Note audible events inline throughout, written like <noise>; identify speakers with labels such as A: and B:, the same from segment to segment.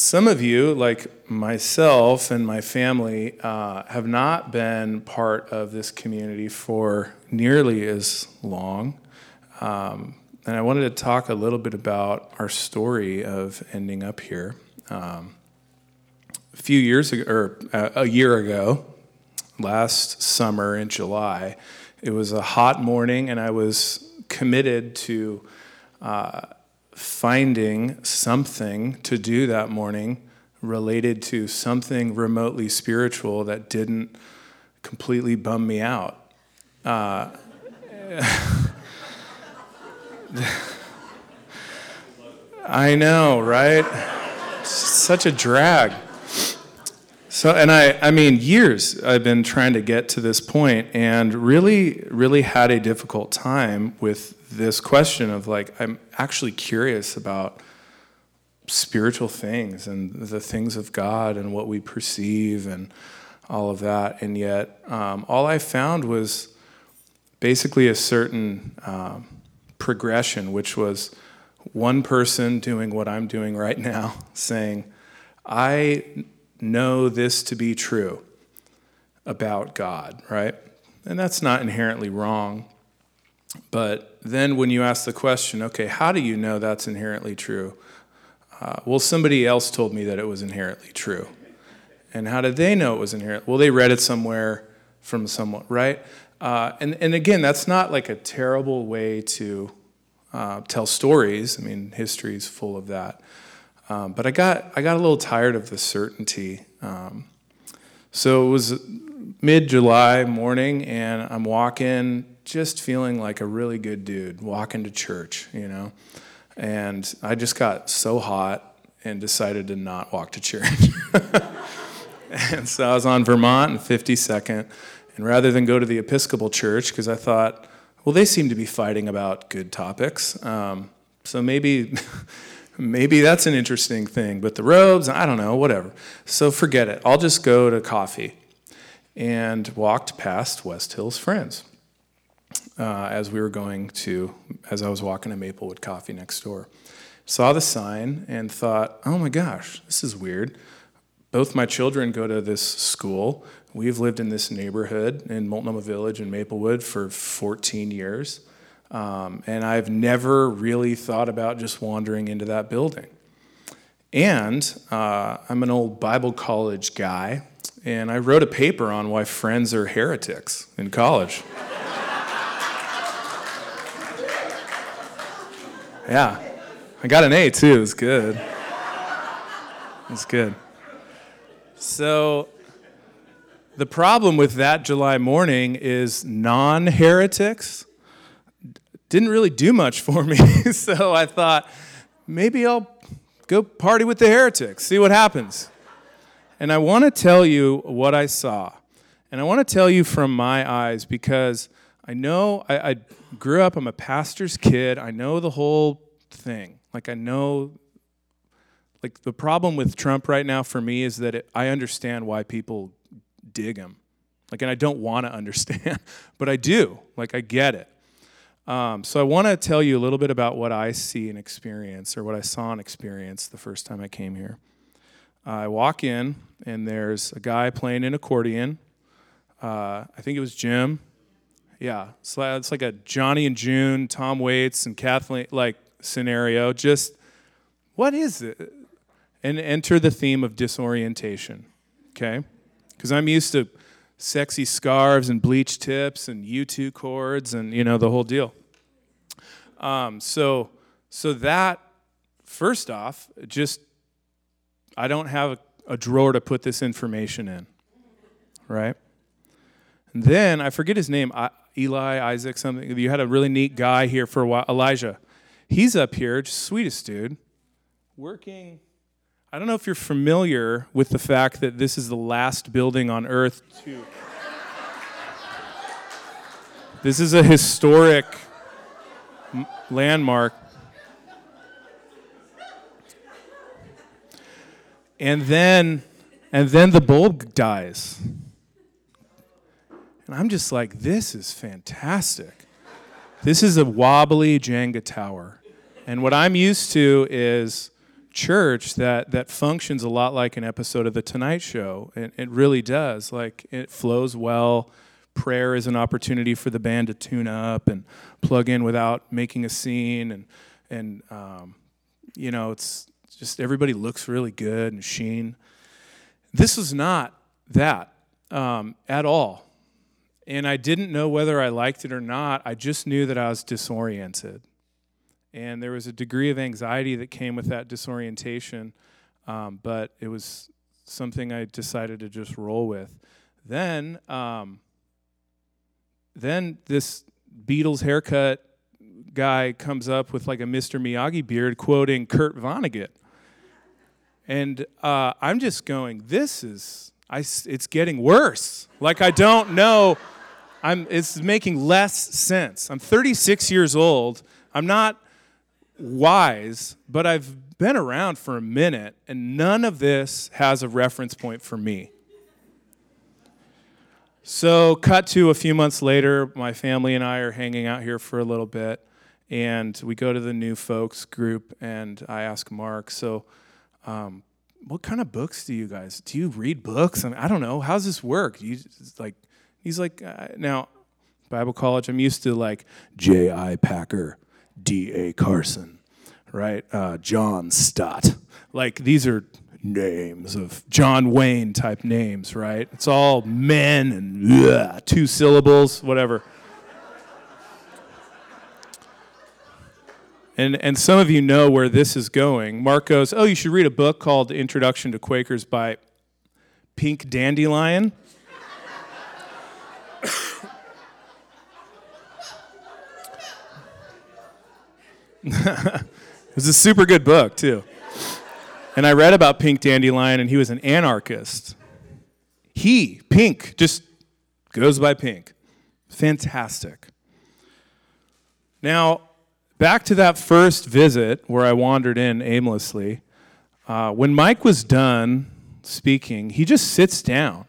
A: some of you, like myself and my family, uh, have not been part of this community for nearly as long. Um, and I wanted to talk a little bit about our story of ending up here. Um, a few years ago, or uh, a year ago, last summer in July, it was a hot morning, and I was committed to uh, finding something to do that morning related to something remotely spiritual that didn't completely bum me out. Uh, <laughs> I know, right? Such a drag. So, and I, I mean, years I've been trying to get to this point and really, really had a difficult time with this question of like, I'm actually curious about spiritual things and the things of God and what we perceive and all of that. And yet, um, all I found was basically a certain um, progression, which was one person doing what I'm doing right now, <laughs> saying, I know this to be true about God, right? And that's not inherently wrong. But then when you ask the question, okay, how do you know that's inherently true? Uh, well, somebody else told me that it was inherently true. And how did they know it was inherent? Well, they read it somewhere from someone, right? Uh, and, and again, that's not like a terrible way to uh, tell stories. I mean, history is full of that. Um, but I got, I got a little tired of the certainty. Um, so it was mid July morning, and I'm walking, just feeling like a really good dude, walking to church, you know. And I just got so hot and decided to not walk to church. <laughs> and so I was on Vermont and 52nd and rather than go to the Episcopal Church, because I thought, well, they seem to be fighting about good topics. Um, so maybe, <laughs> maybe that's an interesting thing. But the robes, I don't know, whatever. So forget it. I'll just go to coffee. And walked past West Hills Friends uh, as we were going to, as I was walking to Maplewood Coffee next door. Saw the sign and thought, oh my gosh, this is weird. Both my children go to this school. We've lived in this neighborhood in Multnomah Village in Maplewood for 14 years. Um, and I've never really thought about just wandering into that building. And uh, I'm an old Bible college guy, and I wrote a paper on why friends are heretics in college. yeah, I got an A too. It was good. It was good. So, the problem with that July morning is non heretics didn't really do much for me. <laughs> so I thought, maybe I'll go party with the heretics, see what happens. And I want to tell you what I saw. And I want to tell you from my eyes because I know I, I grew up, I'm a pastor's kid, I know the whole thing. Like, I know like the problem with Trump right now for me is that it, I understand why people dig him. Like, and I don't want to <laughs> understand, but I do. Like, I get it. Um, so I want to tell you a little bit about what I see and experience, or what I saw and experienced the first time I came here. I walk in, and there's a guy playing an accordion. Uh, I think it was Jim. Yeah, it's like a Johnny and June, Tom Waits and Kathleen like scenario. Just what is it? And enter the theme of disorientation. Okay because I'm used to sexy scarves and bleach tips and U2 chords and you know the whole deal. Um, so, so that first off, just I don't have a, a drawer to put this information in, right? And then I forget his name, I, Eli Isaac something. You had a really neat guy here for a while, Elijah. He's up here, just sweetest dude, working. I don't know if you're familiar with the fact that this is the last building on Earth to. This is a historic m- landmark. And then and then the bulb dies. And I'm just like this is fantastic. This is a wobbly Jenga tower. And what I'm used to is church that that functions a lot like an episode of the Tonight Show. It, it really does. Like it flows well. Prayer is an opportunity for the band to tune up and plug in without making a scene. And and um, you know it's just everybody looks really good and sheen. This was not that um, at all. And i didn't know whether i liked it or not. I just knew that i was disoriented and there was a degree of anxiety that came with that disorientation um, but it was something i decided to just roll with then um, then this Beatles haircut guy comes up with like a Mr. Miyagi beard quoting Kurt Vonnegut. And uh, I'm just going, this is, I, it's getting worse. Like, I don't know. I'm, it's making less sense. I'm 36 years old. I'm not wise, but I've been around for a minute, and none of this has a reference point for me. So, cut to a few months later, my family and I are hanging out here for a little bit, and we go to the new folks group, and I ask Mark, so, um, what kind of books do you guys do? You read books? I, mean, I don't know. How's this work? You like? He's like, uh, now, Bible college. I'm used to like J. I. Packer, D. A. Carson, right? Uh, John Stott. Like these are names of John Wayne type names, right? It's all men and ugh, two syllables, whatever. And, and some of you know where this is going. Mark goes, Oh, you should read a book called Introduction to Quakers by Pink Dandelion. <laughs> it was a super good book, too. And I read about Pink Dandelion, and he was an anarchist. He, Pink, just goes by Pink. Fantastic. Now, back to that first visit where I wandered in aimlessly. Uh, when Mike was done speaking, he just sits down.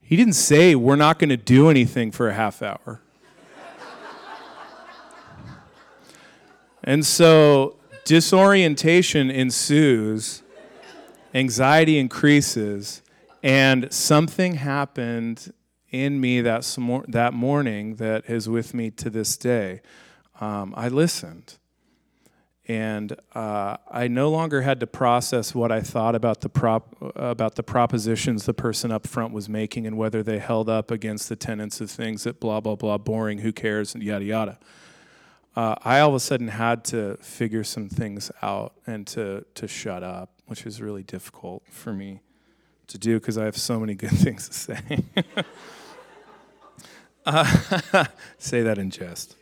A: He didn't say, We're not going to do anything for a half hour. And so disorientation ensues, anxiety increases, and something happened in me that, that morning that is with me to this day. Um, I listened. And uh, I no longer had to process what I thought about the prop about the propositions the person up front was making and whether they held up against the tenets of things that blah blah blah boring who cares and yada yada uh, I all of a sudden had to figure some things out and to to shut up, which is really difficult for me to do because I have so many <laughs> good things to say. uh, <laughs> say that in jest.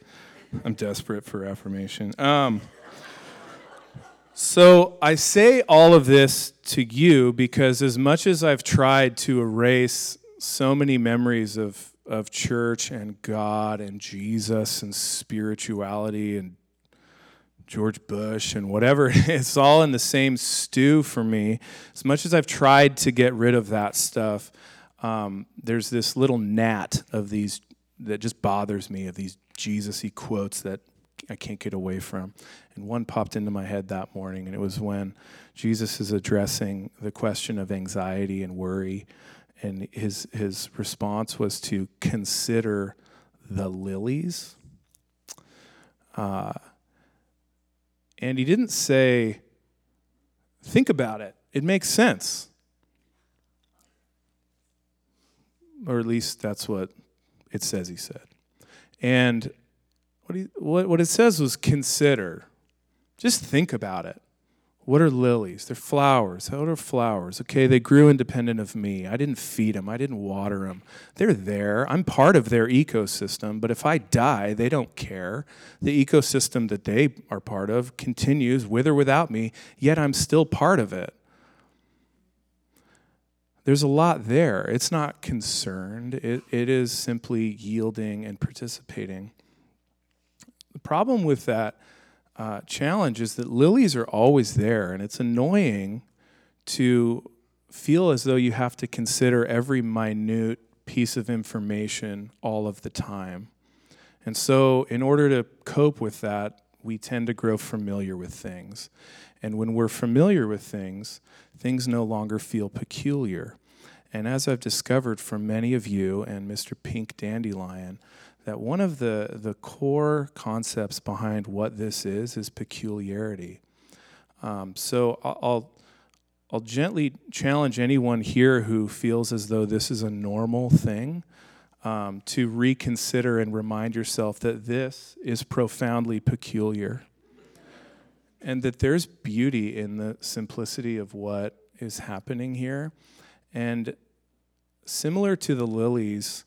A: I'm desperate for affirmation. Um, so I say all of this to you because as much as I've tried to erase so many memories of of church and God and Jesus and spirituality and George Bush and whatever. <laughs> It's all in the same stew for me. As much as I've tried to get rid of that stuff, um, there's this little gnat of these that just bothers me of these Jesus-y quotes that I can't get away from. And one popped into my head that morning, and it was when Jesus is addressing the question of anxiety and worry and his his response was to consider the lilies. Uh, and he didn't say, think about it. It makes sense. Or at least that's what it says he said. And what, he, what, what it says was consider. Just think about it. What are lilies? They're flowers. What are flowers? Okay, they grew independent of me. I didn't feed them, I didn't water them. They're there. I'm part of their ecosystem, but if I die, they don't care. The ecosystem that they are part of continues with or without me, yet I'm still part of it. There's a lot there. It's not concerned, it, it is simply yielding and participating. The problem with that uh, challenge is that lilies are always there, and it's annoying to feel as though you have to consider every minute piece of information all of the time. And so, in order to cope with that, we tend to grow familiar with things. And when we're familiar with things, things no longer feel peculiar. And as I've discovered from many of you and Mr. Pink Dandelion, that one of the, the core concepts behind what this is is peculiarity. Um, so I'll, I'll gently challenge anyone here who feels as though this is a normal thing um, to reconsider and remind yourself that this is profoundly peculiar and that there's beauty in the simplicity of what is happening here. And similar to the lilies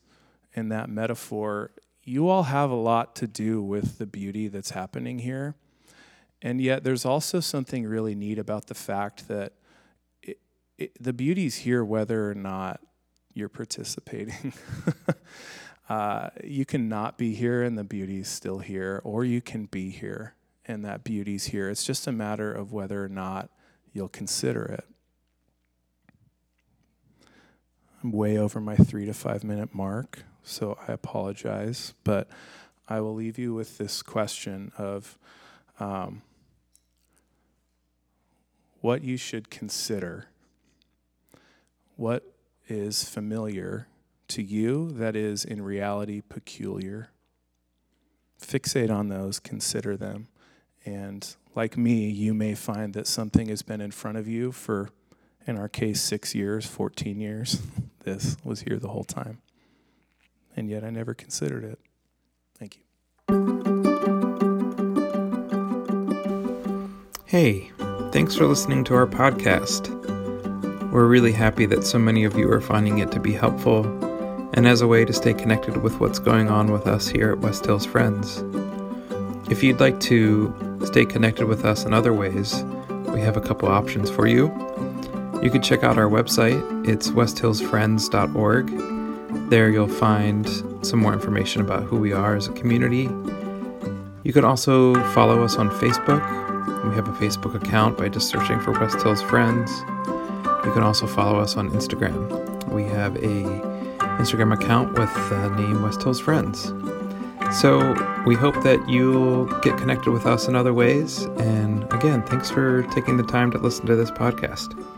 A: in that metaphor, you all have a lot to do with the beauty that's happening here. And yet, there's also something really neat about the fact that it, it, the beauty's here whether or not you're participating. <laughs> uh, you can not be here and the beauty's still here, or you can be here and that beauty's here. It's just a matter of whether or not you'll consider it. I'm way over my three to five minute mark so I apologize. But I will leave you with this question of um, what you should consider. What is familiar to you that is in reality peculiar? Fixate on those, consider them. And like me, you may find that something has been in front of you for, in our case, six years, 14 years. <laughs> this was here the whole time and yet I never considered it. Thank you.
B: Hey, thanks for listening to our podcast. We're really happy that so many of you are finding it to be helpful and as a way to stay connected with what's going on with us here at West Hills Friends. If you'd like to stay connected with us in other ways, we have a couple options for you. You can check out our website, it's westhillsfriends.org there you'll find some more information about who we are as a community. You can also follow us on Facebook. We have a Facebook account by just searching for West Hills Friends. You can also follow us on Instagram. We have a Instagram account with the name West Hills Friends. So we hope that you'll get connected with us in other ways. And again, thanks for taking the time to listen to this podcast.